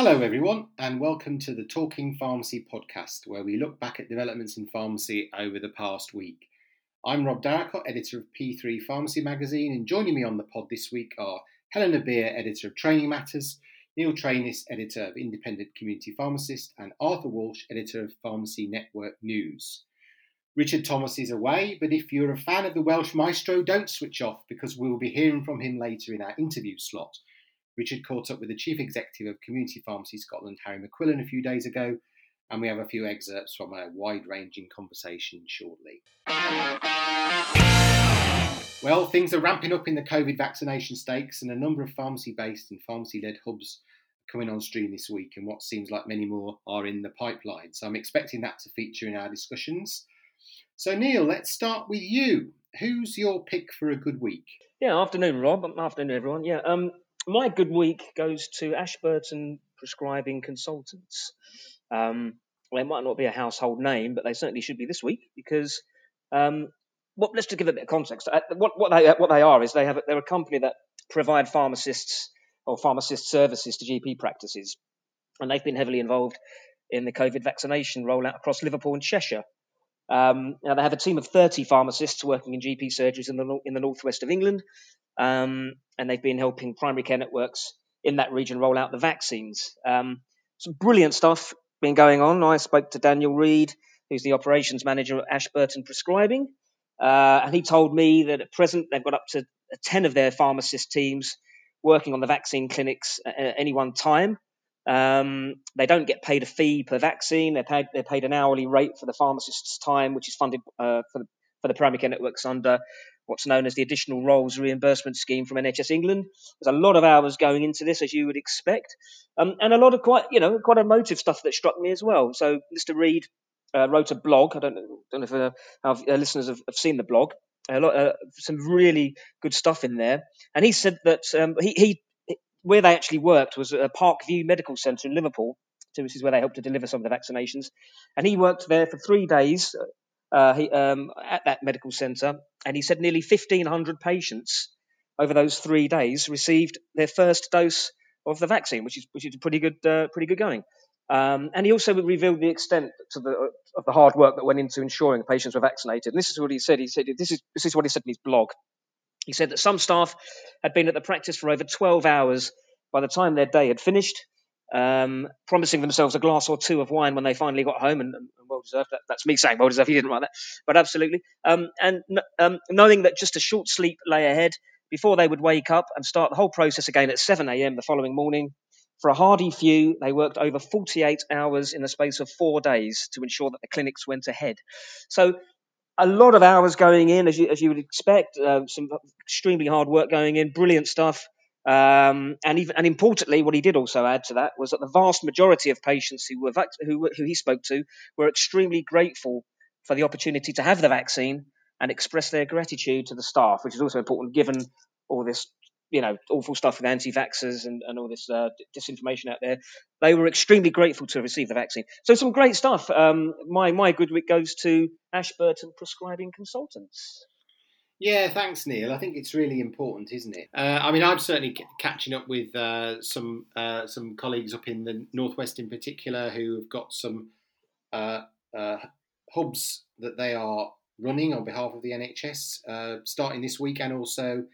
Hello, everyone, and welcome to the Talking Pharmacy podcast, where we look back at developments in pharmacy over the past week. I'm Rob Darracott, editor of P3 Pharmacy magazine, and joining me on the pod this week are Helena Beer, editor of Training Matters, Neil Trainis, editor of Independent Community Pharmacist, and Arthur Walsh, editor of Pharmacy Network News. Richard Thomas is away, but if you're a fan of the Welsh maestro, don't switch off because we'll be hearing from him later in our interview slot. Richard caught up with the Chief Executive of Community Pharmacy Scotland, Harry McQuillan, a few days ago, and we have a few excerpts from a wide ranging conversation shortly. Well, things are ramping up in the COVID vaccination stakes, and a number of pharmacy based and pharmacy led hubs coming on stream this week, and what seems like many more are in the pipeline. So I'm expecting that to feature in our discussions. So, Neil, let's start with you. Who's your pick for a good week? Yeah, afternoon, Rob. Afternoon, everyone. Yeah, um, my good week goes to Ashburton Prescribing Consultants. Um, they might not be a household name, but they certainly should be this week because, um, well, let's just give a bit of context. Uh, what, what, they what they are is they have they're a company that provide pharmacists or pharmacist services to GP practices, and they've been heavily involved in the COVID vaccination rollout across Liverpool and Cheshire. Um, now they have a team of 30 pharmacists working in GP surgeries in the in the northwest of England, um, and they've been helping primary care networks in that region roll out the vaccines. Um, some brilliant stuff been going on. I spoke to Daniel Reed, who's the operations manager at Ashburton Prescribing, uh, and he told me that at present they've got up to 10 of their pharmacist teams working on the vaccine clinics at any one time. Um, they don't get paid a fee per vaccine. They're paid, they're paid an hourly rate for the pharmacist's time, which is funded uh, for, the, for the primary care networks under what's known as the Additional Roles Reimbursement Scheme from NHS England. There's a lot of hours going into this, as you would expect, um, and a lot of quite, you know, quite emotive stuff that struck me as well. So Mr. Reid uh, wrote a blog. I don't, don't know if uh, our listeners have, have, seen the blog. A lot, uh, some really good stuff in there, and he said that um, he, he where they actually worked was at a Parkview Medical Centre in Liverpool. So this is where they helped to deliver some of the vaccinations, and he worked there for three days uh, he, um, at that medical centre, and he said nearly 1,500 patients over those three days received their first dose of the vaccine, which is which is pretty good, uh, pretty good going. Um, and he also revealed the extent the, of the hard work that went into ensuring patients were vaccinated. And this is what he said. He said this is this is what he said in his blog. He said that some staff had been at the practice for over 12 hours by the time their day had finished, um, promising themselves a glass or two of wine when they finally got home, and, and well deserved. That, that's me saying well deserved. He didn't write that, but absolutely. Um, and um, knowing that just a short sleep lay ahead before they would wake up and start the whole process again at 7 a.m. the following morning. For a hardy few, they worked over 48 hours in the space of four days to ensure that the clinics went ahead. So a lot of hours going in, as you, as you would expect, uh, some extremely hard work going in, brilliant stuff. Um, and even and importantly, what he did also add to that was that the vast majority of patients who were vac- who, who he spoke to were extremely grateful for the opportunity to have the vaccine and express their gratitude to the staff, which is also important given all this you know awful stuff with anti-vaxxers and, and all this uh, disinformation out there. They were extremely grateful to receive the vaccine. So some great stuff. Um, my my good week goes to Ashburton Prescribing Consultants. Yeah, thanks, Neil. I think it's really important, isn't it? Uh, I mean, I'm certainly c- catching up with uh, some uh, some colleagues up in the northwest, in particular, who have got some uh, uh, hubs that they are running on behalf of the NHS, uh, starting this week and also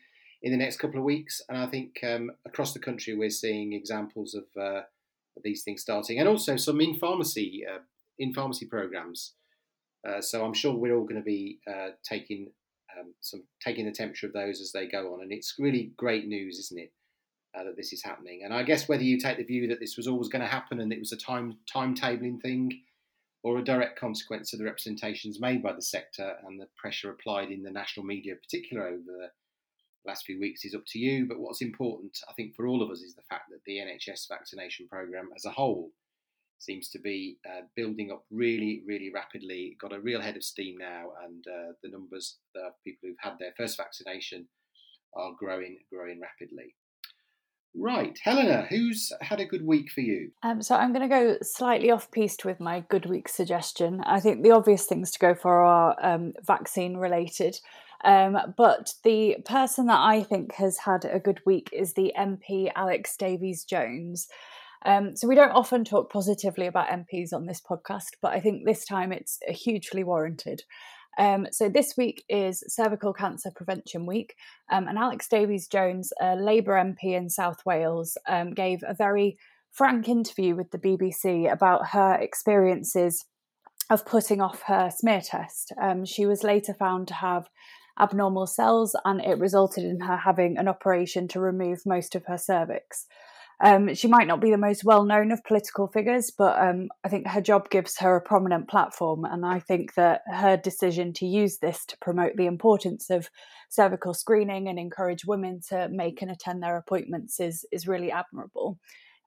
in the next couple of weeks. And I think um, across the country, we're seeing examples of, of, these things starting, and also some in pharmacy in pharmacy programs. so I'm sure we're all going to be taking um, some taking the temperature of those as they go on. And it's really great news, isn't it, uh, that this is happening? And I guess whether you take the view that this was always going to happen and it was a time timetabling thing, or a direct consequence of the representations made by the sector and the pressure applied in the national media, particular over the last few weeks, is up to you. But what's important, I think, for all of us is the fact that the NHS vaccination programme as a whole seems to be uh, building up really, really rapidly. Got a real head of steam now, and uh, the numbers of people who've had their first vaccination are growing, growing rapidly. Right, Helena, who's had a good week for you? Um, so I'm going to go slightly off piste with my good week suggestion. I think the obvious things to go for are um, vaccine related. Um, but the person that I think has had a good week is the MP Alex Davies Jones. Um, so we don't often talk positively about MPs on this podcast, but I think this time it's hugely warranted. Um, so this week is Cervical Cancer Prevention Week, um, and Alex Davies Jones, a Labour MP in South Wales, um, gave a very frank interview with the BBC about her experiences of putting off her smear test. Um, she was later found to have abnormal cells, and it resulted in her having an operation to remove most of her cervix. Um, she might not be the most well known of political figures, but um, I think her job gives her a prominent platform. And I think that her decision to use this to promote the importance of cervical screening and encourage women to make and attend their appointments is, is really admirable.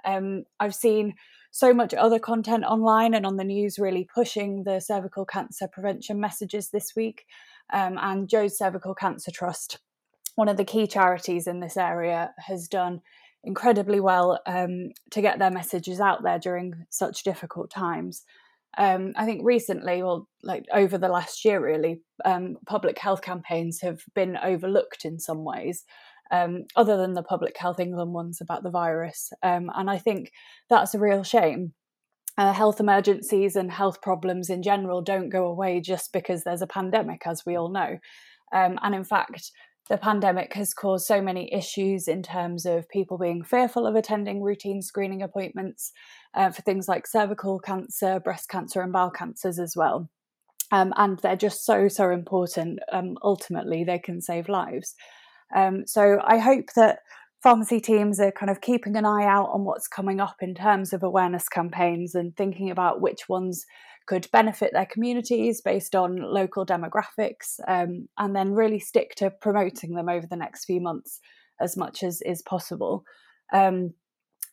Um, I've seen so much other content online and on the news really pushing the cervical cancer prevention messages this week. Um, and Jo's Cervical Cancer Trust, one of the key charities in this area, has done incredibly well um, to get their messages out there during such difficult times. Um, I think recently, or like over the last year, really, um, public health campaigns have been overlooked in some ways, um, other than the Public Health England ones about the virus. Um, and I think that's a real shame. Uh, health emergencies and health problems in general don't go away just because there's a pandemic, as we all know. Um, and in fact, the pandemic has caused so many issues in terms of people being fearful of attending routine screening appointments uh, for things like cervical cancer, breast cancer, and bowel cancers as well. Um, and they're just so, so important. Um, ultimately, they can save lives. Um, so I hope that pharmacy teams are kind of keeping an eye out on what's coming up in terms of awareness campaigns and thinking about which ones could benefit their communities based on local demographics, um, and then really stick to promoting them over the next few months as much as is possible. Um,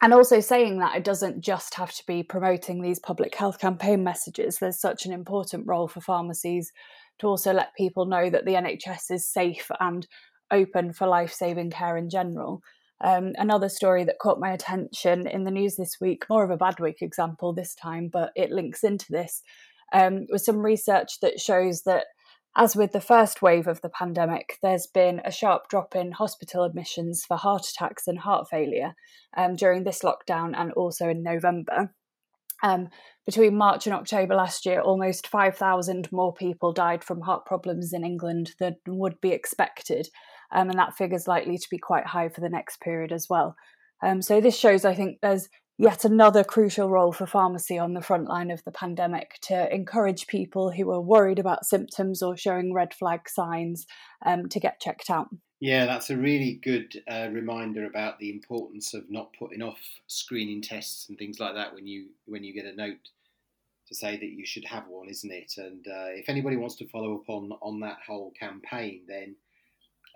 and also saying that it doesn't just have to be promoting these public health campaign messages. There's such an important role for pharmacies to also let people know that the NHS is safe and open for life saving care in general. Um, another story that caught my attention in the news this week, more of a bad week example this time, but it links into this, um, was some research that shows that, as with the first wave of the pandemic, there's been a sharp drop in hospital admissions for heart attacks and heart failure um, during this lockdown and also in November. Um, between March and October last year, almost 5,000 more people died from heart problems in England than would be expected um, and that figure is likely to be quite high for the next period as well. Um, so this shows, I think, there's yet another crucial role for pharmacy on the front line of the pandemic to encourage people who are worried about symptoms or showing red flag signs um, to get checked out. Yeah, that's a really good uh, reminder about the importance of not putting off screening tests and things like that when you when you get a note to say that you should have one, isn't it? And uh, if anybody wants to follow up on on that whole campaign, then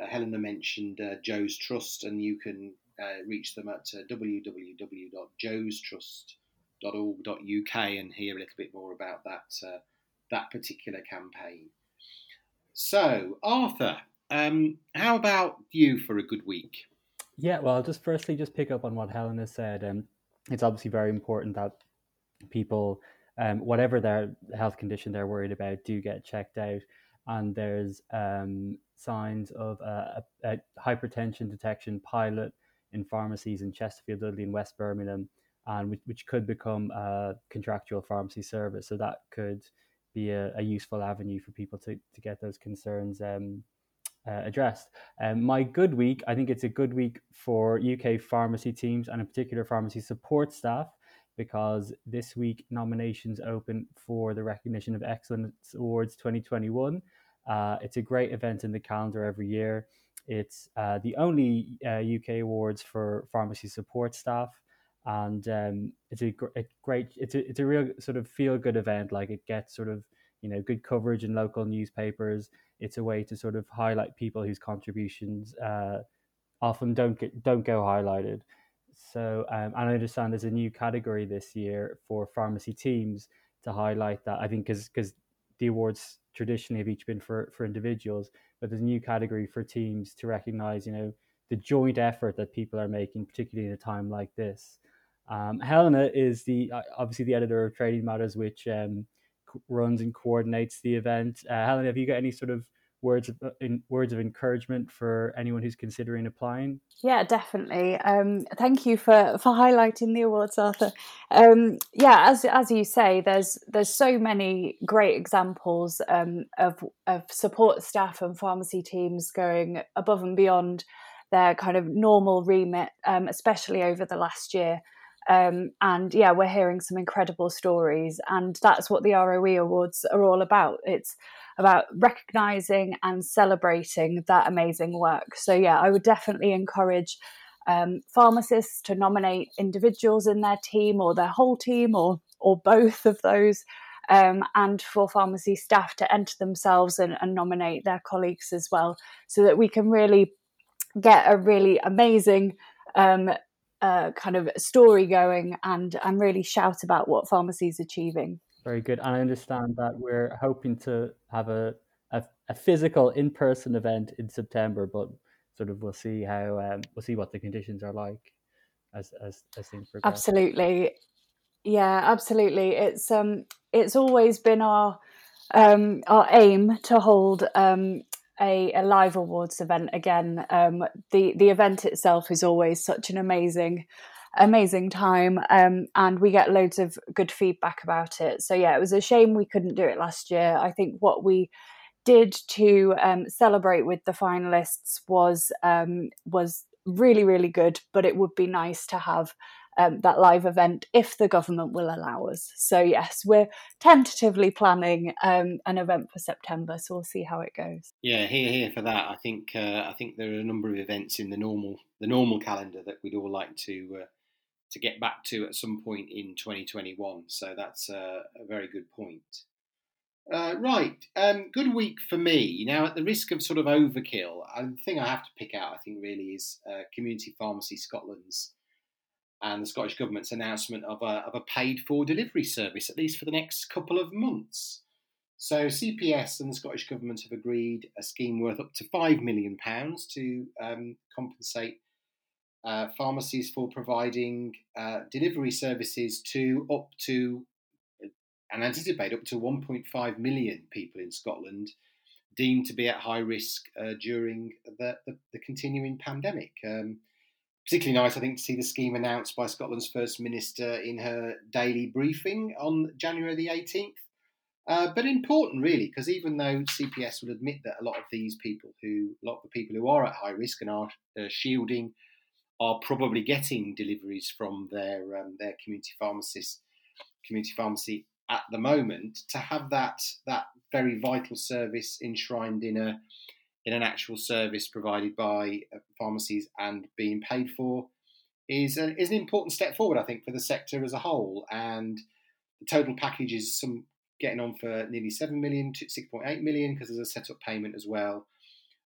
Helena mentioned uh, Jo's Trust, and you can uh, reach them at uh, www.jostrust.org.uk and hear a little bit more about that uh, that particular campaign. So, Arthur, um, how about you for a good week? Yeah, well, I'll just firstly just pick up on what Helena said. Um, it's obviously very important that people, um, whatever their health condition they're worried about, do get checked out. And there's um, signs of a, a, hypertension detection pilot in pharmacies in Chesterfield, Dudley, and West Birmingham, and which, which could become a contractual pharmacy service. So that could be a, a useful avenue for people to, to get those concerns um, uh, addressed. Um, my good week, I think it's a good week for UK pharmacy teams and in particular pharmacy support staff because this week nominations open for the Recognition of Excellence Awards 2021. Uh, it's a great event in the calendar every year. It's uh, the only uh, UK awards for pharmacy support staff, and um, it's a, a, great. It's a it's a real sort of feel good event. Like it gets sort of you know good coverage in local newspapers. It's a way to sort of highlight people whose contributions uh, often don't get don't go highlighted. So, um, and I understand there's a new category this year for pharmacy teams to highlight that. I think because because the awards traditionally have each been for, for individuals, but there's a new category for teams to recognize, you know, the joint effort that people are making, particularly in a time like this. Um, Helena is the uh, obviously the editor of Training Matters, which um, runs and coordinates the event. Uh, Helena, have you got any sort of words of uh, in, words of encouragement for anyone who's considering applying? Yeah, definitely. Um, thank you for, for highlighting the awards, Arthur. Um, yeah, as as you say, there's there's so many great examples um, of of support staff and pharmacy teams going above and beyond their kind of normal remit, um, especially over the last year. Um, and yeah, we're hearing some incredible stories, and that's what the ROE Awards are all about. It's about recognizing and celebrating that amazing work. So, yeah, I would definitely encourage um, pharmacists to nominate individuals in their team or their whole team or, or both of those. Um, and for pharmacy staff to enter themselves and, and nominate their colleagues as well, so that we can really get a really amazing um, uh, kind of story going and and really shout about what pharmacy is achieving. Very good. And I understand that we're hoping to have a, a, a physical in person event in September, but sort of we'll see how um, we'll see what the conditions are like as as, as things progress. Absolutely. Yeah, absolutely. It's um it's always been our um our aim to hold um a, a live awards event again. Um the the event itself is always such an amazing amazing time um, and we get loads of good feedback about it. So yeah it was a shame we couldn't do it last year. I think what we did to um, celebrate with the finalists was um, was really really good but it would be nice to have um, that live event if the government will allow us. So yes we're tentatively planning um, an event for september so we'll see how it goes. Yeah here here for that. I think uh, i think there are a number of events in the normal the normal calendar that we'd all like to uh, to get back to at some point in 2021. So that's a, a very good point. Uh, right, um, good week for me. Now, at the risk of sort of overkill, the thing I have to pick out, I think, really is uh, Community Pharmacy Scotland's and the Scottish Government's announcement of a, of a paid for delivery service, at least for the next couple of months. So, CPS and the Scottish Government have agreed a scheme worth up to £5 million to um, compensate uh, pharmacies for providing uh, delivery services to up to and anticipate up to 1.5 million people in Scotland deemed to be at high risk uh, during the, the, the, continuing pandemic. Um, particularly nice, I think, to see the scheme announced by Scotland's First Minister in her daily briefing on January the 18th. Uh, but important, really, because even though CPS will admit that a lot of these people who, a lot of the people who are at high risk and are uh, shielding are probably getting deliveries from their um, their community pharmacist community pharmacy at the moment to have that that very vital service enshrined in a in an actual service provided by uh, pharmacies and being paid for is a, is an important step forward I think for the sector as a whole. And the total package is some getting on for nearly 7 million to 6.8 million because there's a setup payment as well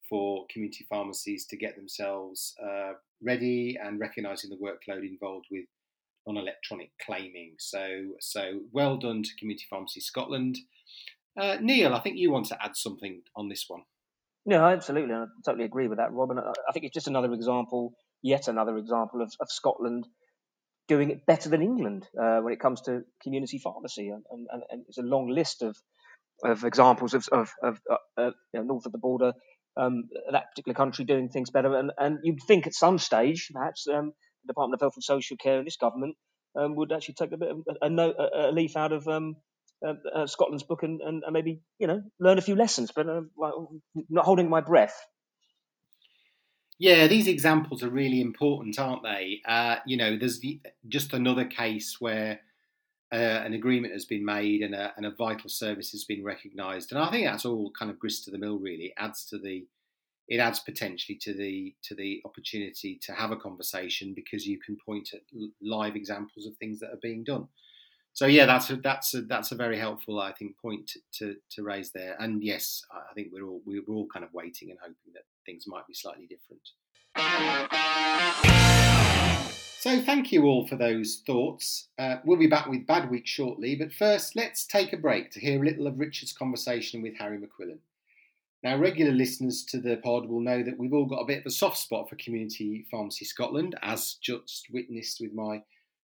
for community pharmacies to get themselves uh, ready and recognising the workload involved with non-electronic claiming. So, so well done to Community Pharmacy Scotland. Uh, Neil, I think you want to add something on this one. No, absolutely. I totally agree with that, Robin. I think it's just another example, yet another example of, of Scotland doing it better than England uh, when it comes to community pharmacy. And, and, and, it's a long list of, of examples of, of, of uh, uh north of the border um, that particular country doing things better. And, and you'd think at some stage, perhaps, um, the Department of Health and Social Care and this government um, would actually take a bit of a, a, a leaf out of um, uh, uh, Scotland's book and, and, and, maybe you know learn a few lessons. But uh, not holding my breath. Yeah, these examples are really important, aren't they? Uh, you know, there's the, just another case where uh, an agreement has been made and a, and a vital service has been recognised, and I think that's all kind of grist to the mill. Really, it adds to the it adds potentially to the to the opportunity to have a conversation because you can point at live examples of things that are being done. So yeah, that's a, that's a, that's a very helpful, I think, point to, to, to raise there. And yes, I think we're all we're all kind of waiting and hoping that things might be slightly different. So, thank you all for those thoughts. Uh, we'll be back with Bad Week shortly, but first, let's take a break to hear a little of Richard's conversation with Harry McQuillan. Now, regular listeners to the pod will know that we've all got a bit of a soft spot for Community Pharmacy Scotland, as just witnessed with my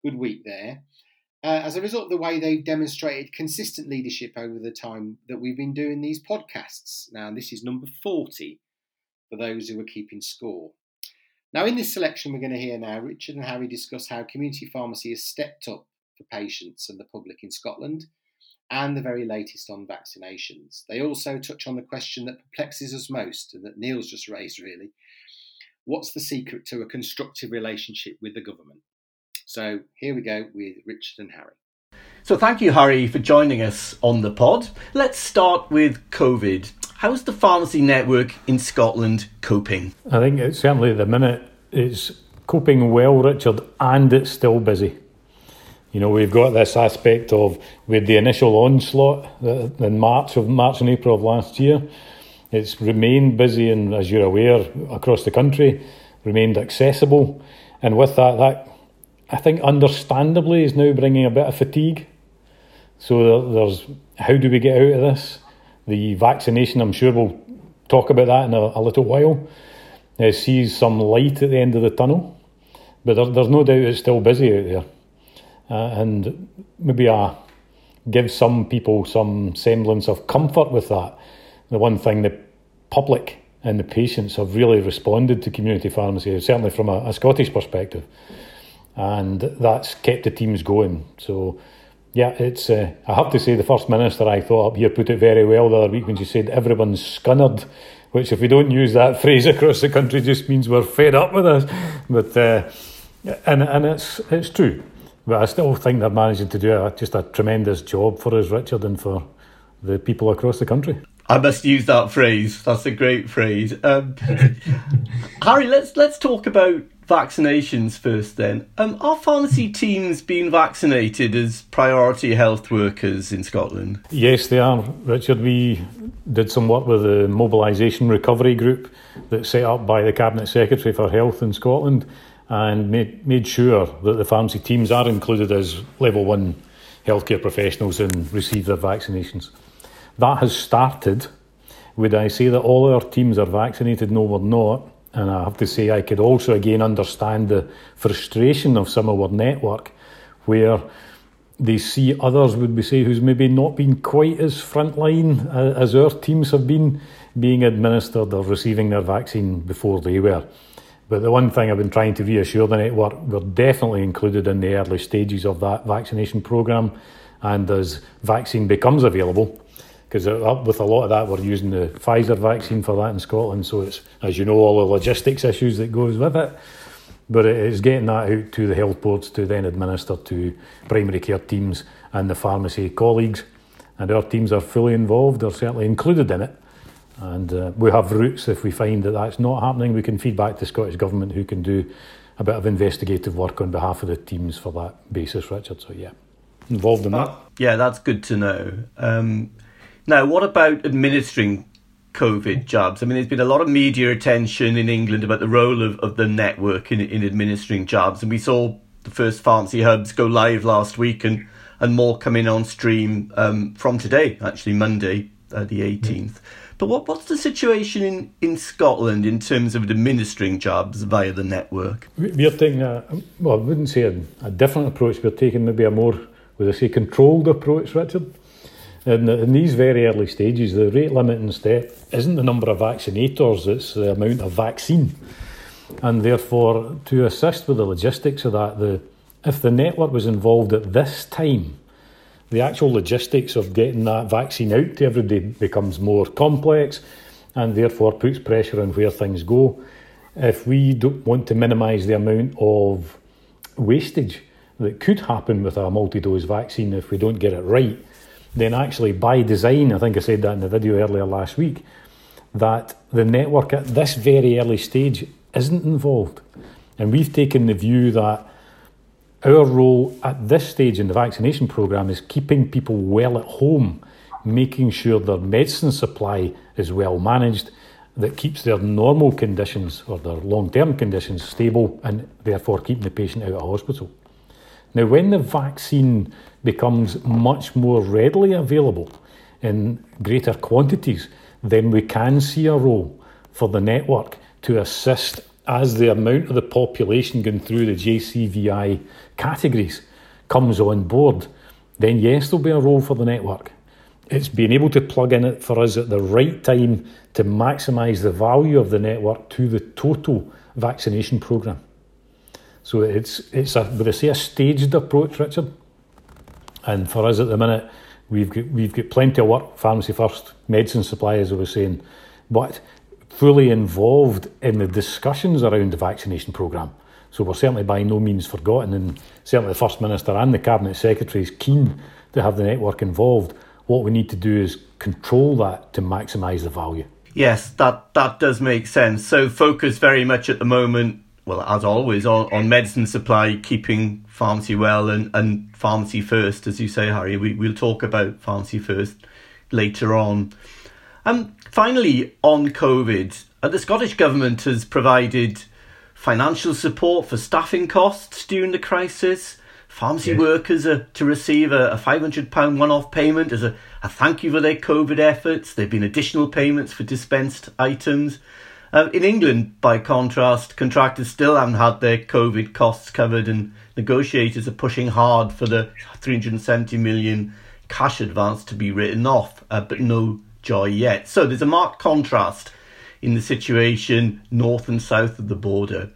good week there. uh, as a result of the way they've demonstrated consistent leadership over the time that we've been doing these podcasts. Now, this is number 40 for those who are keeping score. Now, in this selection, we're going to hear now Richard and Harry discuss how community pharmacy has stepped up for patients and the public in Scotland and the very latest on vaccinations. They also touch on the question that perplexes us most and that Neil's just raised really. What's the secret to a constructive relationship with the government? So here we go with Richard and Harry. So thank you, Harry, for joining us on the pod. Let's start with COVID. How's the pharmacy network in Scotland coping? I think it's certainly at the minute it's coping well, Richard, and it's still busy. You know, we've got this aspect of with the initial onslaught in March of March and April of last year. It's remained busy, and as you're aware, across the country, remained accessible, and with that, that I think understandably is now bringing a bit of fatigue. So there's how do we get out of this? The vaccination, I'm sure we'll talk about that in a, a little while, uh, sees some light at the end of the tunnel. But there, there's no doubt it's still busy out there. Uh, and maybe I give some people some semblance of comfort with that. The one thing the public and the patients have really responded to community pharmacy, certainly from a, a Scottish perspective. And that's kept the teams going. So yeah, it's. Uh, I have to say, the first minister I thought up here put it very well the other week when she said everyone's scunnered, which if we don't use that phrase across the country, just means we're fed up with us. But uh, and and it's it's true. But I still think they're managing to do a, just a tremendous job for us, Richard, and for the people across the country. I must use that phrase. That's a great phrase. Um, Harry, let's let's talk about vaccinations first then. Um, are pharmacy teams being vaccinated as priority health workers in Scotland? Yes, they are, Richard. We did some work with the Mobilisation Recovery Group that's set up by the Cabinet Secretary for Health in Scotland and made, made sure that the pharmacy teams are included as level one healthcare professionals and receive their vaccinations. That has started. Would I say that all our teams are vaccinated? No, we're not. And I have to say, I could also again understand the frustration of some of our network where they see others, would we say, who's maybe not been quite as frontline uh, as our teams have been, being administered or receiving their vaccine before they were. But the one thing I've been trying to reassure the network, we're definitely included in the early stages of that vaccination programme. And as vaccine becomes available, because with a lot of that we're using the Pfizer vaccine for that in Scotland, so it's as you know all the logistics issues that goes with it. But it is getting that out to the health boards to then administer to primary care teams and the pharmacy colleagues, and our teams are fully involved. They're certainly included in it, and uh, we have routes if we find that that's not happening. We can feed back to Scottish government who can do a bit of investigative work on behalf of the teams for that basis, Richard. So yeah, involved in that. Uh, yeah, that's good to know. Um, now, what about administering COVID jobs? I mean, there's been a lot of media attention in England about the role of, of the network in, in administering jobs, and we saw the first pharmacy hubs go live last week and, and more coming on stream um, from today, actually, Monday, uh, the 18th. But what, what's the situation in, in Scotland in terms of administering jobs via the network? We're taking a, well, I wouldn't say a, a different approach. We're taking maybe a more, would I say, controlled approach, Richard. In, in these very early stages, the rate limiting step isn't the number of vaccinators, it's the amount of vaccine. And therefore, to assist with the logistics of that, the, if the network was involved at this time, the actual logistics of getting that vaccine out to everybody becomes more complex and therefore puts pressure on where things go. If we don't want to minimise the amount of wastage that could happen with a multi dose vaccine if we don't get it right, then actually by design, I think I said that in the video earlier last week, that the network at this very early stage isn't involved. And we've taken the view that our role at this stage in the vaccination programme is keeping people well at home, making sure their medicine supply is well managed, that keeps their normal conditions or their long term conditions stable, and therefore keeping the patient out of hospital. Now, when the vaccine becomes much more readily available in greater quantities, then we can see a role for the network to assist as the amount of the population going through the JCVI categories comes on board, then yes, there'll be a role for the network. It's being able to plug in it for us at the right time to maximise the value of the network to the total vaccination programme. So it's it's a would I say a staged approach, Richard? And for us at the minute, we've got we've got plenty of work, pharmacy first, medicine supply, as I was saying, but fully involved in the discussions around the vaccination programme. So we're certainly by no means forgotten, and certainly the First Minister and the Cabinet Secretary is keen to have the network involved. What we need to do is control that to maximise the value. Yes, that, that does make sense. So focus very much at the moment, well, as always, on, on medicine supply, keeping pharmacy well and, and pharmacy first, as you say, Harry. We, we'll talk about pharmacy first later on. Um, finally, on COVID, uh, the Scottish Government has provided financial support for staffing costs during the crisis. Pharmacy yeah. workers are to receive a, a £500 one off payment as a, a thank you for their COVID efforts. There have been additional payments for dispensed items. Uh, in England, by contrast, contractors still haven't had their COVID costs covered, and negotiators are pushing hard for the 370 million cash advance to be written off, uh, but no joy yet. So there's a marked contrast in the situation north and south of the border.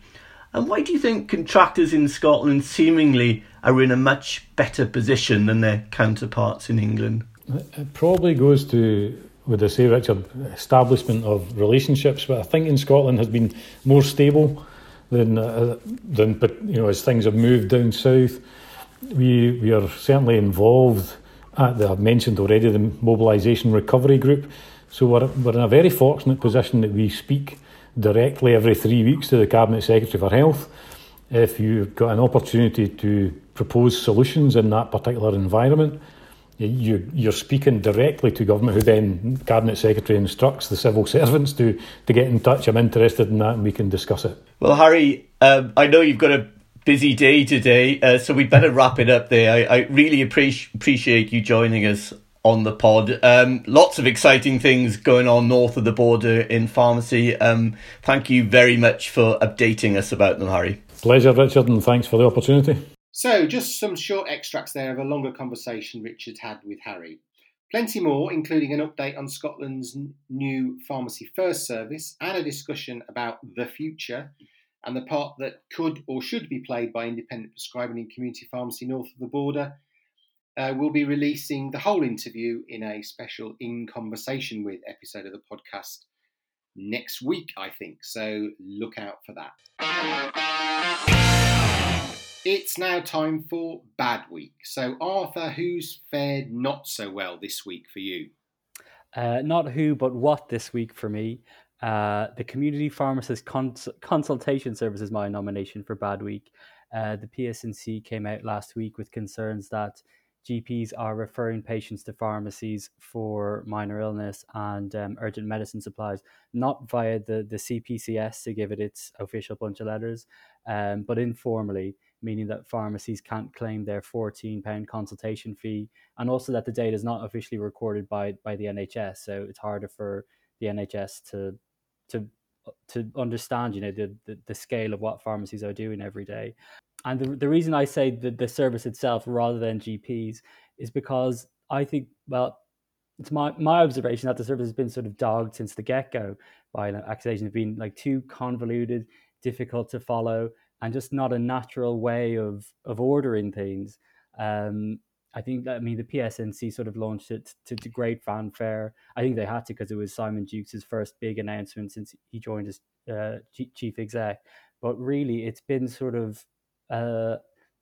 And why do you think contractors in Scotland seemingly are in a much better position than their counterparts in England? It probably goes to, would I say, Richard, establishment of relationships. But I think in Scotland has been more stable than uh, than but you know as things have moved down south. We we are certainly involved. At the, I've mentioned already the mobilisation recovery group so we're, we're in a very fortunate position that we speak directly every three weeks to the Cabinet Secretary for Health. If you've got an opportunity to propose solutions in that particular environment, you, you're speaking directly to government, who then Cabinet Secretary instructs the civil servants to, to get in touch. I'm interested in that and we can discuss it. Well, Harry, um, I know you've got a busy day today, uh, so we'd better wrap it up there. I, I really appreciate appreciate you joining us on the pod. Um, lots of exciting things going on north of the border in pharmacy. Um, thank you very much for updating us about them, Harry. Pleasure, Richard, and thanks for the opportunity. So, just some short extracts there of a longer conversation Richard had with Harry. Plenty more, including an update on Scotland's new Pharmacy First service and a discussion about the future and the part that could or should be played by independent prescribing in community pharmacy north of the border uh, we'll be releasing the whole interview in a special In Conversation with episode of the podcast next week, I think. So look out for that. It's now time for Bad Week. So, Arthur, who's fared not so well this week for you? Uh, not who, but what this week for me. Uh, the Community Pharmacist Cons- Consultation Service is my nomination for Bad Week. Uh, the PSNC came out last week with concerns that GPs are referring patients to pharmacies for minor illness and um, urgent medicine supplies, not via the, the CPCS to give it its official bunch of letters, um, but informally, meaning that pharmacies can't claim their £14 consultation fee, and also that the data is not officially recorded by, by the NHS. So it's harder for the NHS to to to understand, you know, the, the, the scale of what pharmacies are doing every day. And the, the reason I say the, the service itself rather than GPs is because I think, well, it's my, my observation that the service has been sort of dogged since the get go by accusations of being like too convoluted, difficult to follow, and just not a natural way of of ordering things. Um, I think I mean the PSNC sort of launched it to, to great fanfare. I think they had to because it was Simon Dukes' first big announcement since he joined as uh, chief exec. But really, it's been sort of uh,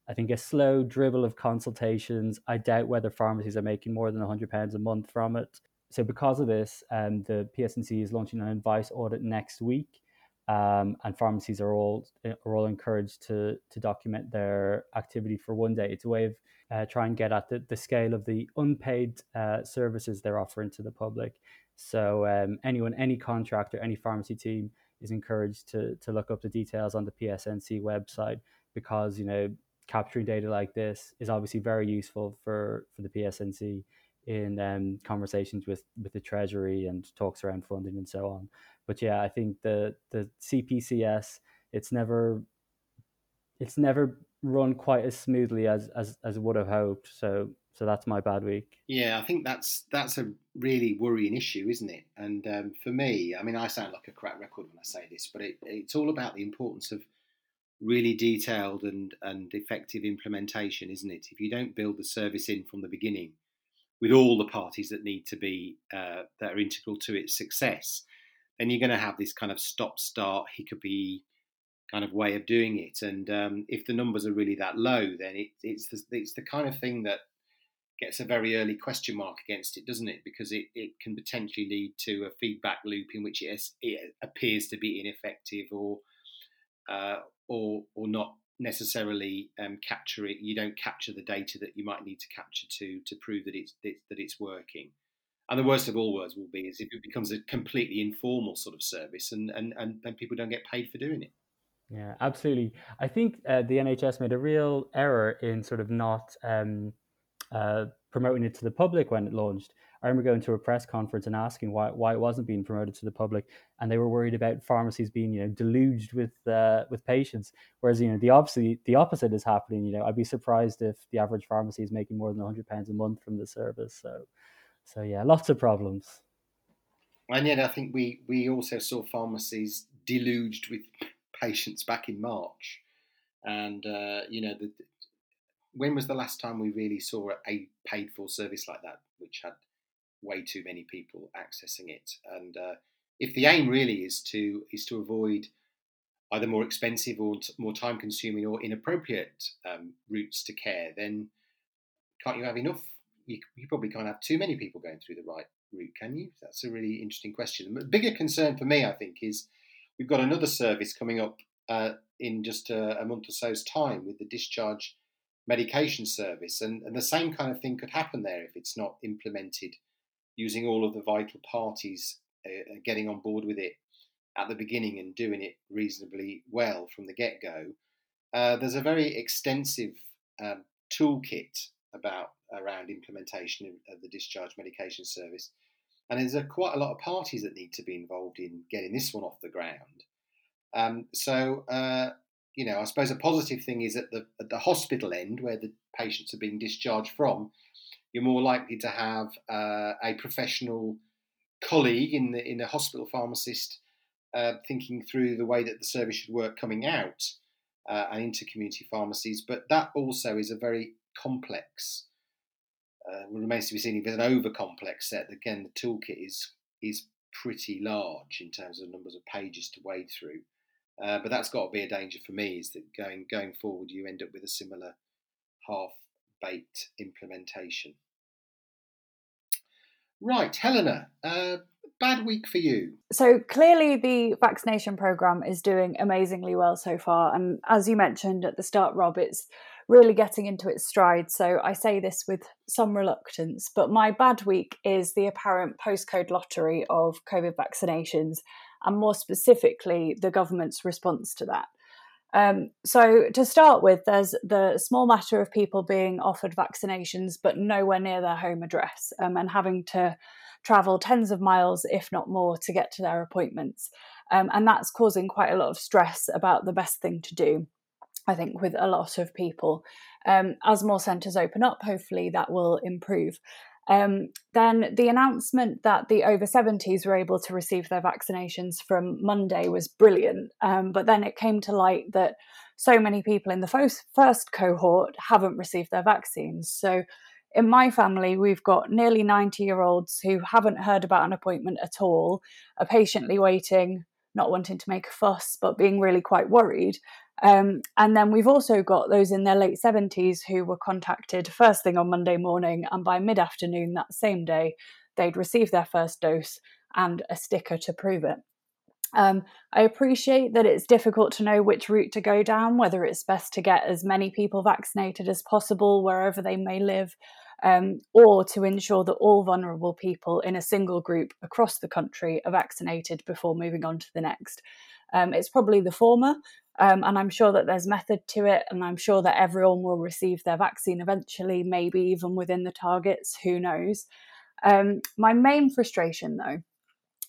I think a slow dribble of consultations. I doubt whether pharmacies are making more than £100 a month from it. So, because of this, um, the PSNC is launching an advice audit next week, um, and pharmacies are all are all encouraged to to document their activity for one day. It's a way of uh, trying to get at the, the scale of the unpaid uh, services they're offering to the public. So, um, anyone, any contractor, any pharmacy team is encouraged to to look up the details on the PSNC website because you know capturing data like this is obviously very useful for for the PSNC in um, conversations with with the Treasury and talks around funding and so on. But yeah, I think the the CPCS it's never it's never run quite as smoothly as as as would have hoped. So so that's my bad week. Yeah, I think that's that's a really worrying issue, isn't it? And um, for me, I mean, I sound like a crack record when I say this, but it, it's all about the importance of really detailed and and effective implementation, isn't it? If you don't build the service in from the beginning, with all the parties that need to be uh, that are integral to its success, then you're going to have this kind of stop-start hiccupy kind of way of doing it. And um, if the numbers are really that low, then it, it's the, it's the kind of thing that gets a very early question mark against it, doesn't it? Because it, it can potentially lead to a feedback loop in which it, it appears to be ineffective or uh, or or not necessarily um, capture it. You don't capture the data that you might need to capture to to prove that it's that it's working. And the worst of all words will be is if it becomes a completely informal sort of service, and and and then people don't get paid for doing it. Yeah, absolutely. I think uh, the NHS made a real error in sort of not um, uh, promoting it to the public when it launched. I remember going to a press conference and asking why why it wasn't being promoted to the public, and they were worried about pharmacies being you know deluged with uh, with patients. Whereas you know the opposite the opposite is happening. You know I'd be surprised if the average pharmacy is making more than hundred pounds a month from the service. So so yeah, lots of problems. And yet I think we we also saw pharmacies deluged with patients back in March, and uh, you know the when was the last time we really saw a paid for service like that, which had way too many people accessing it? And uh, if the aim really is to is to avoid either more expensive or t- more time consuming or inappropriate um, routes to care, then can't you have enough? You, you, probably can't have too many people going through the right route, can you? That's a really interesting question. The bigger concern for me, I think, is we've got another service coming up uh, in just a, a month or so's time with the discharge medication service. And, and the same kind of thing could happen there if it's not implemented using all of the vital parties uh, uh, getting on board with it at the beginning and doing it reasonably well from the get go. Uh, there's a very extensive um, toolkit about around implementation of, the discharge medication service, and there's a, quite a lot of parties that need to be involved in getting this one off the ground. Um, so uh, you know, I suppose a positive thing is at the at the hospital end where the patients are being discharged from, you're more likely to have uh, a professional colleague in the in the hospital pharmacist uh, thinking through the way that the service should work coming out uh, and into community pharmacies. But that also is a very complex. Uh, remains to be seen if it's an over complex set. Again, the toolkit is is pretty large in terms of numbers of pages to wade through. Uh, but that's got to be a danger for me is that going going forward you end up with a similar half baked implementation. Right, Helena, uh, bad week for you. So clearly the vaccination program is doing amazingly well so far, and as you mentioned at the start, Rob, it's really getting into its stride. So I say this with some reluctance, but my bad week is the apparent postcode lottery of COVID vaccinations and more specifically, the government's response to that. Um, so, to start with, there's the small matter of people being offered vaccinations but nowhere near their home address um, and having to travel tens of miles, if not more, to get to their appointments. Um, and that's causing quite a lot of stress about the best thing to do, I think, with a lot of people. Um, as more centres open up, hopefully that will improve. Um, then the announcement that the over 70s were able to receive their vaccinations from Monday was brilliant. Um, but then it came to light that so many people in the first, first cohort haven't received their vaccines. So in my family, we've got nearly 90 year olds who haven't heard about an appointment at all, are patiently waiting, not wanting to make a fuss, but being really quite worried. Um, and then we've also got those in their late 70s who were contacted first thing on Monday morning, and by mid afternoon that same day, they'd received their first dose and a sticker to prove it. Um, I appreciate that it's difficult to know which route to go down, whether it's best to get as many people vaccinated as possible wherever they may live, um, or to ensure that all vulnerable people in a single group across the country are vaccinated before moving on to the next. Um, it's probably the former, um, and I'm sure that there's method to it, and I'm sure that everyone will receive their vaccine eventually, maybe even within the targets, who knows. Um, my main frustration, though,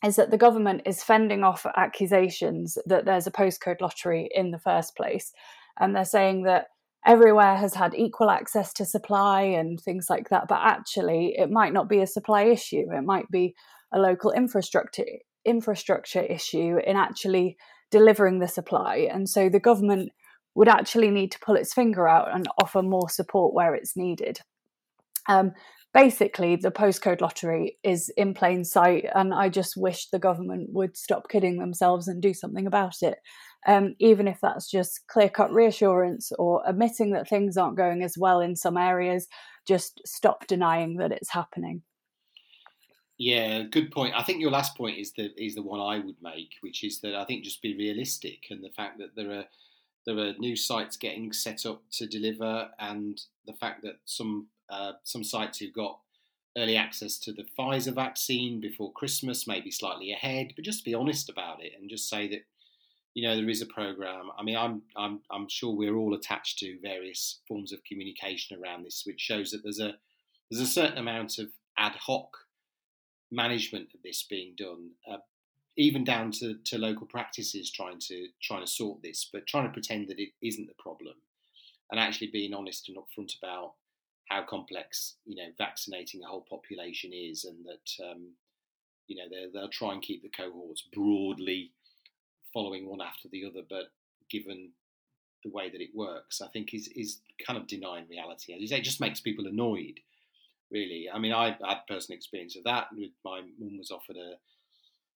is that the government is fending off accusations that there's a postcode lottery in the first place. and they're saying that everywhere has had equal access to supply and things like that. But actually, it might not be a supply issue. It might be a local infrastructure infrastructure issue in actually delivering the supply. And so the government would actually need to pull its finger out and offer more support where it's needed. Um, basically, the postcode lottery is in plain sight, and I just wish the government would stop kidding themselves and do something about it um, even if that's just clear cut reassurance or admitting that things aren't going as well in some areas, just stop denying that it's happening. Yeah, good point. I think your last point is the is the one I would make, which is that I think just be realistic and the fact that there are there are new sites getting set up to deliver, and the fact that some uh, some sites who've got early access to the Pfizer vaccine before Christmas, maybe slightly ahead, but just be honest about it and just say that you know there is a program. I mean, I'm I'm I'm sure we're all attached to various forms of communication around this, which shows that there's a there's a certain amount of ad hoc management of this being done, uh, even down to, to local practices trying to trying to sort this, but trying to pretend that it isn't the problem, and actually being honest and upfront about how complex you know vaccinating a whole population is, and that um, you know they'll try and keep the cohorts broadly following one after the other, but given the way that it works, I think is is kind of denying reality. As you say, it just makes people annoyed. Really, I mean, I had personal experience of that. My mum was offered a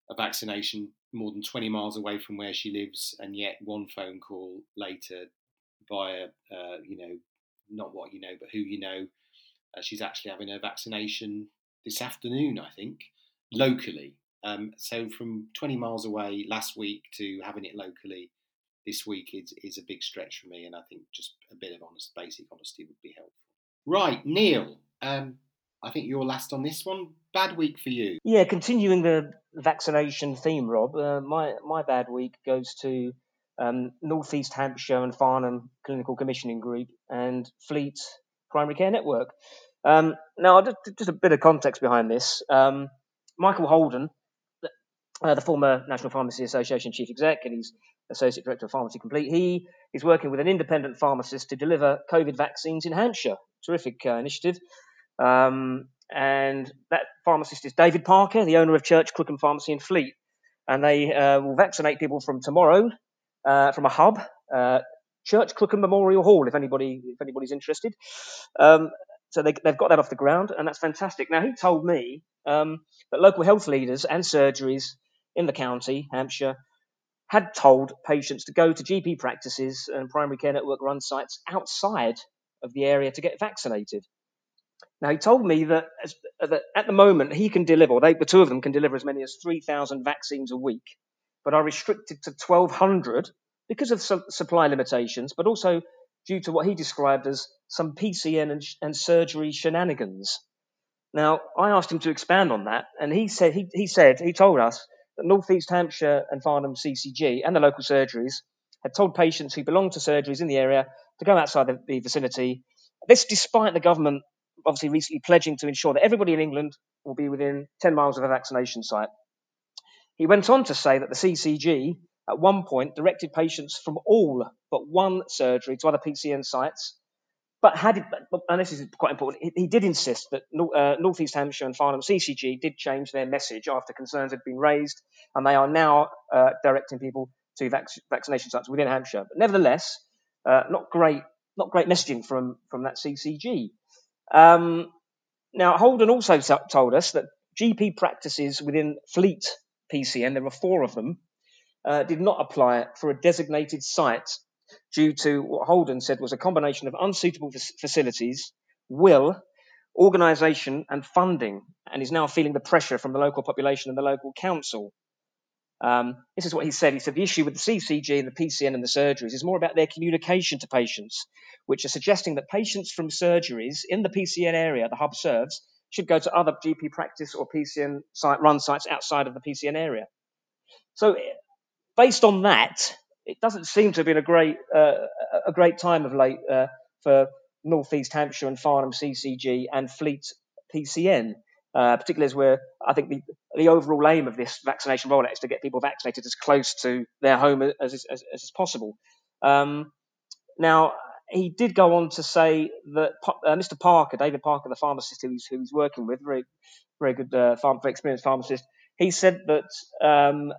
a vaccination more than 20 miles away from where she lives, and yet one phone call later, via uh, you know, not what you know, but who you know, uh, she's actually having her vaccination this afternoon, I think, locally. Um, so from 20 miles away last week to having it locally this week is, is a big stretch for me, and I think just a bit of honest, basic honesty would be helpful. Right, Neil, um, I think you're last on this one. Bad week for you. Yeah, continuing the vaccination theme, Rob. Uh, my my bad week goes to um, Northeast Hampshire and Farnham Clinical Commissioning Group and Fleet Primary Care Network. Um, now, just, just, a bit of context behind this. Um, Michael Holden, uh, the former National Pharmacy Association chief exec, and he's associate director of Pharmacy Complete. He is working with an independent pharmacist to deliver COVID vaccines in Hampshire. Terrific uh, initiative. Um, and that pharmacist is David Parker, the owner of Church Crookham Pharmacy in Fleet. And they uh, will vaccinate people from tomorrow uh, from a hub, uh, Church Crookham Memorial Hall, if anybody if anybody's interested. Um, so they, have got that off the ground, and that's fantastic. Now he told me um, that local health leaders and surgeries in the county, Hampshire, had told patients to go to GP practices and primary care network run sites outside of the area to get vaccinated. Now, he told me that, as, that at the moment he can deliver, they, the two of them can deliver as many as 3,000 vaccines a week, but are restricted to 1,200 because of su- supply limitations, but also due to what he described as some PCN and, and surgery shenanigans. Now, I asked him to expand on that, and he said he, he said he told us that North East Hampshire and Farnham CCG and the local surgeries had told patients who belonged to surgeries in the area to go outside the, the vicinity. This, despite the government obviously recently pledging to ensure that everybody in England will be within 10 miles of a vaccination site. He went on to say that the CCG at one point directed patients from all but one surgery to other PCN sites but had, and this is quite important, he, he did insist that uh, North East Hampshire and Farnham CCG did change their message after concerns had been raised, and they are now uh, directing people to vac- vaccination sites within Hampshire. But nevertheless, uh, not great, not great messaging from from that CCG. Um, now, Holden also told us that GP practices within Fleet PCN, there are four of them, uh, did not apply for a designated site due to what Holden said was a combination of unsuitable facilities, will, organisation, and funding, and is now feeling the pressure from the local population and the local council. Um, this is what he said. He said the issue with the CCG and the PCN and the surgeries is more about their communication to patients, which are suggesting that patients from surgeries in the PCN area the hub serves should go to other GP practice or PCN site run sites outside of the PCN area. So, based on that, it doesn't seem to have been a great uh, a great time of late uh, for North East Hampshire and Farnham CCG and Fleet PCN, uh, particularly as we're I think the the overall aim of this vaccination rollout is to get people vaccinated as close to their home as as, as, possible. Um, Now, he did go on to say that uh, Mr. Parker, David Parker, the pharmacist who he's, who he's working with, very, very good, uh, very experienced pharmacist, he said that um,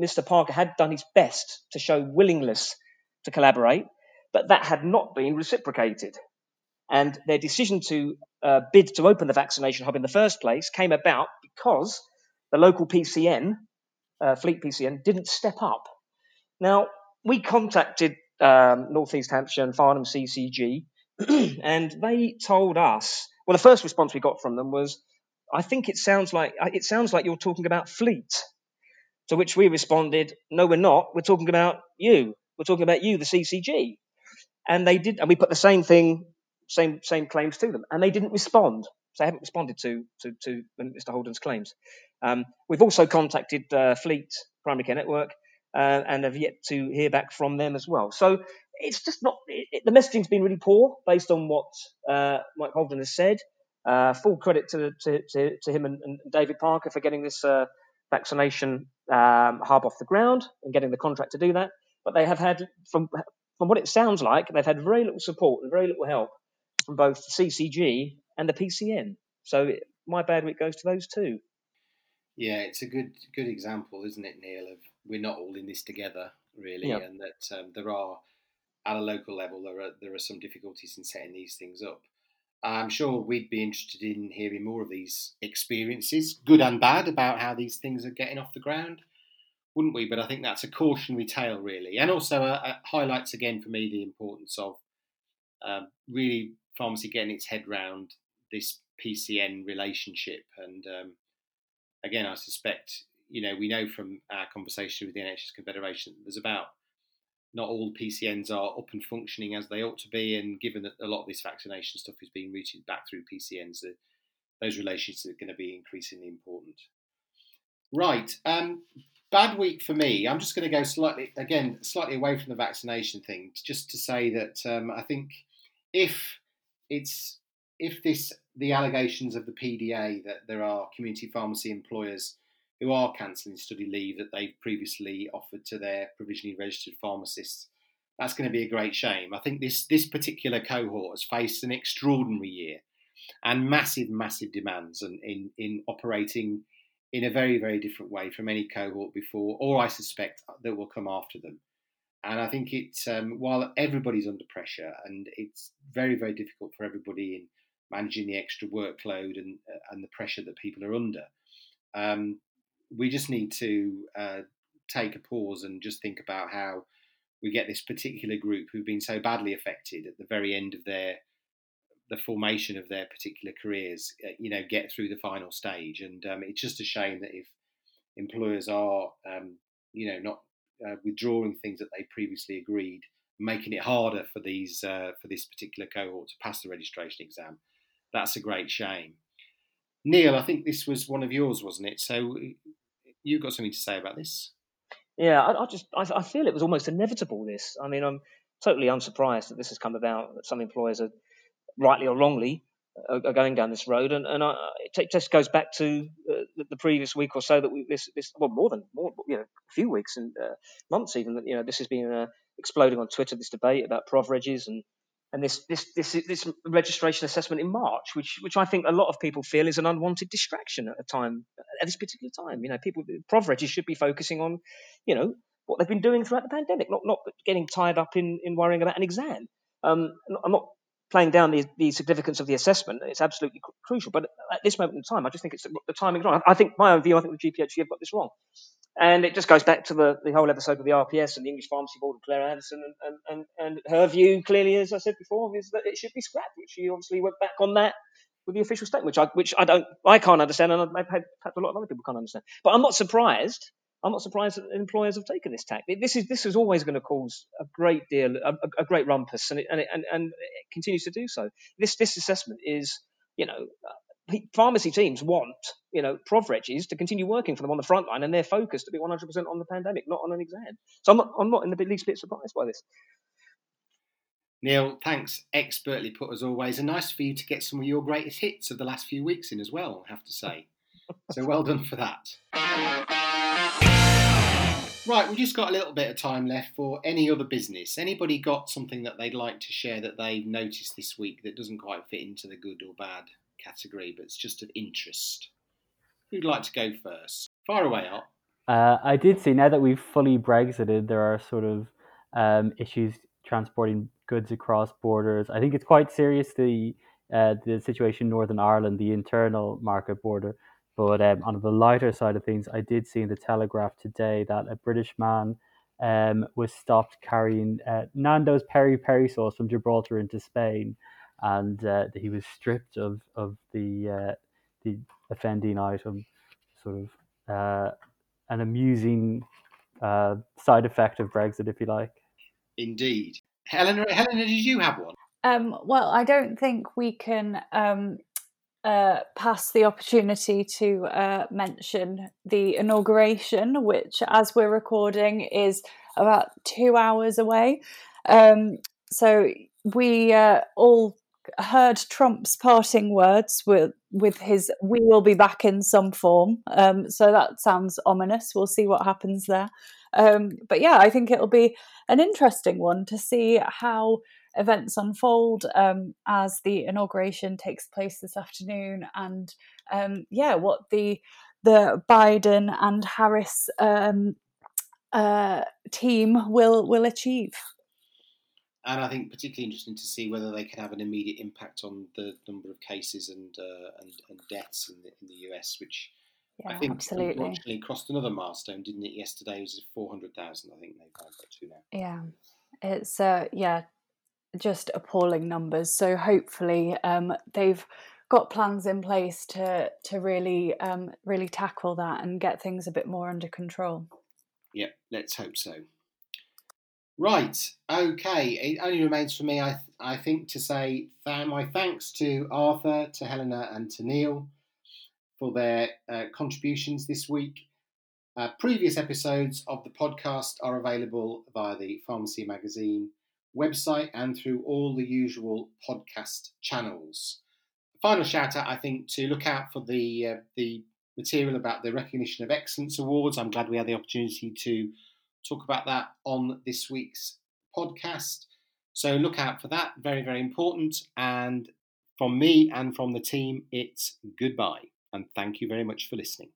Mr. Parker had done his best to show willingness to collaborate, but that had not been reciprocated. And their decision to uh, bid to open the vaccination hub in the first place came about because the local PCN, uh, Fleet PCN, didn't step up. Now, we contacted um, North East Hampshire and Farnham CCG, and they told us. Well, the first response we got from them was, "I think it sounds like it sounds like you're talking about Fleet." To which we responded, "No, we're not. We're talking about you. We're talking about you, the CCG." And they did, and we put the same thing, same same claims to them, and they didn't respond. So they haven't responded to to, to Mr. Holden's claims. Um, we've also contacted uh, Fleet Primary Care Network uh, and have yet to hear back from them as well. So it's just not it, the messaging's been really poor based on what uh, Mike Holden has said. Uh, full credit to, to, to, to him and, and, David Parker for getting this uh, vaccination um, hub off the ground and getting the contract to do that. But they have had, from from what it sounds like, they've had very little support and very little help from both the CCG and the PCN. So my bad week goes to those two. Yeah, it's a good good example, isn't it, Neil? Of we're not all in this together, really, yep. and that um, there are at a local level there are there are some difficulties in setting these things up. I'm sure we'd be interested in hearing more of these experiences, good and bad, about how these things are getting off the ground, wouldn't we? But I think that's a cautionary tale, really, and also uh, uh, highlights again for me the importance of um, really pharmacy getting its head round this PCN relationship. And um, again, I suspect you know, we know from our conversation with the NHS Confederation, there's about not all PCNs are up and functioning as they ought to be, and given that a lot of this vaccination stuff is being routed back through PCNs, those relationships are going to be increasingly important. Right, um, bad week for me. I'm just going to go slightly again, slightly away from the vaccination thing, just to say that um, I think if it's if this the allegations of the PDA that there are community pharmacy employers who are cancelling study leave that they've previously offered to their provisionally registered pharmacists. That's going to be a great shame. I think this this particular cohort has faced an extraordinary year and massive, massive demands in, in, in operating in a very, very different way from any cohort before, or I suspect that will come after them. And I think it's um, while everybody's under pressure and it's very, very difficult for everybody in managing the extra workload and uh, and the pressure that people are under. Um, we just need to uh, take a pause and just think about how we get this particular group who've been so badly affected at the very end of their the formation of their particular careers, uh, you know, get through the final stage. And um, it's just a shame that if employers are, um, you know, not uh, withdrawing things that they previously agreed, making it harder for these uh, for this particular cohort to pass the registration exam, that's a great shame. Neil, I think this was one of yours, wasn't it? So you got something to say about this? Yeah, I, I just I, I, feel it was almost inevitable. This, I mean, I'm totally unsurprised that this has come about. That some employers are rightly or wrongly are, are going down this road, and and I, it just goes back to uh, the, previous week or so that we this this well more than more you know a few weeks and uh, months even that you know this has been uh, exploding on Twitter this debate about prov regs and and this this this this registration assessment in March, which which I think a lot of people feel is an unwanted distraction at a time at this particular time. You know, people prov should be focusing on, you know, what they've been doing throughout the pandemic, not not getting tied up in in worrying about an exam. Um, I'm not playing down the, the significance of the assessment. It's absolutely crucial, but at this moment in time, I just think it's the, timing wrong. I, think my own view. I think the GPHC have got this wrong. And it just goes back to the, the whole episode of the RPS and the English Pharmacy Board and Claire Anderson. And, and, and, her view, clearly, as I said before, is that it should be scrapped, which she obviously went back on that with the official statement, which I, which I don't, I can't understand, and had perhaps a lot of other people can't understand. But I'm not surprised. I'm not surprised that employers have taken this tack. This is this is always going to cause a great deal, a, a great rumpus, and it, and, it, and and it continues to do so. This this assessment is, you know, pharmacy teams want, you know, prov to continue working for them on the front line, and they're focused to be 100% on the pandemic, not on an exam. So I'm not, I'm not in the least bit surprised by this. Neil, thanks. Expertly put as always, and nice for you to get some of your greatest hits of the last few weeks in as well. I have to say. so well done for that. Right, we've just got a little bit of time left for any other business. Anybody got something that they'd like to share that they've noticed this week that doesn't quite fit into the good or bad category, but it's just of interest? Who'd like to go first? Far away, Art. Uh, I did see now that we've fully Brexited, there are sort of um, issues transporting goods across borders. I think it's quite serious the uh, the situation in Northern Ireland, the internal market border. But um, on the lighter side of things, I did see in the Telegraph today that a British man um, was stopped carrying uh, Nando's peri peri sauce from Gibraltar into Spain, and uh, he was stripped of of the uh, the offending item. Sort of uh, an amusing uh, side effect of Brexit, if you like. Indeed, Helena. Helena, did you have one? Um, well, I don't think we can um, uh, pass the opportunity to uh, mention the inauguration, which, as we're recording, is about two hours away. Um, so we uh, all heard Trump's parting words with with his "We will be back in some form." Um, so that sounds ominous. We'll see what happens there. Um, but yeah, I think it'll be an interesting one to see how events unfold um, as the inauguration takes place this afternoon, and um, yeah, what the the Biden and Harris um, uh, team will will achieve. And I think particularly interesting to see whether they can have an immediate impact on the number of cases and uh, and, and, deaths in the, in the US, which yeah, I think absolutely. unfortunately crossed another milestone, didn't it? Yesterday it was four hundred thousand. I think they've got to now. Yeah, it's uh, yeah, just appalling numbers. So hopefully um, they've got plans in place to to really um, really tackle that and get things a bit more under control. Yeah, let's hope so. Right, okay. It only remains for me, I I think, to say th- my thanks to Arthur, to Helena, and to Neil for their uh, contributions this week. Uh, previous episodes of the podcast are available via the Pharmacy Magazine website and through all the usual podcast channels. Final shout out, I think, to look out for the uh, the material about the Recognition of Excellence Awards. I'm glad we had the opportunity to talk about that on this week's podcast. So look out for that. Very, very important. And from me and from the team, it's goodbye. And thank you very much for listening.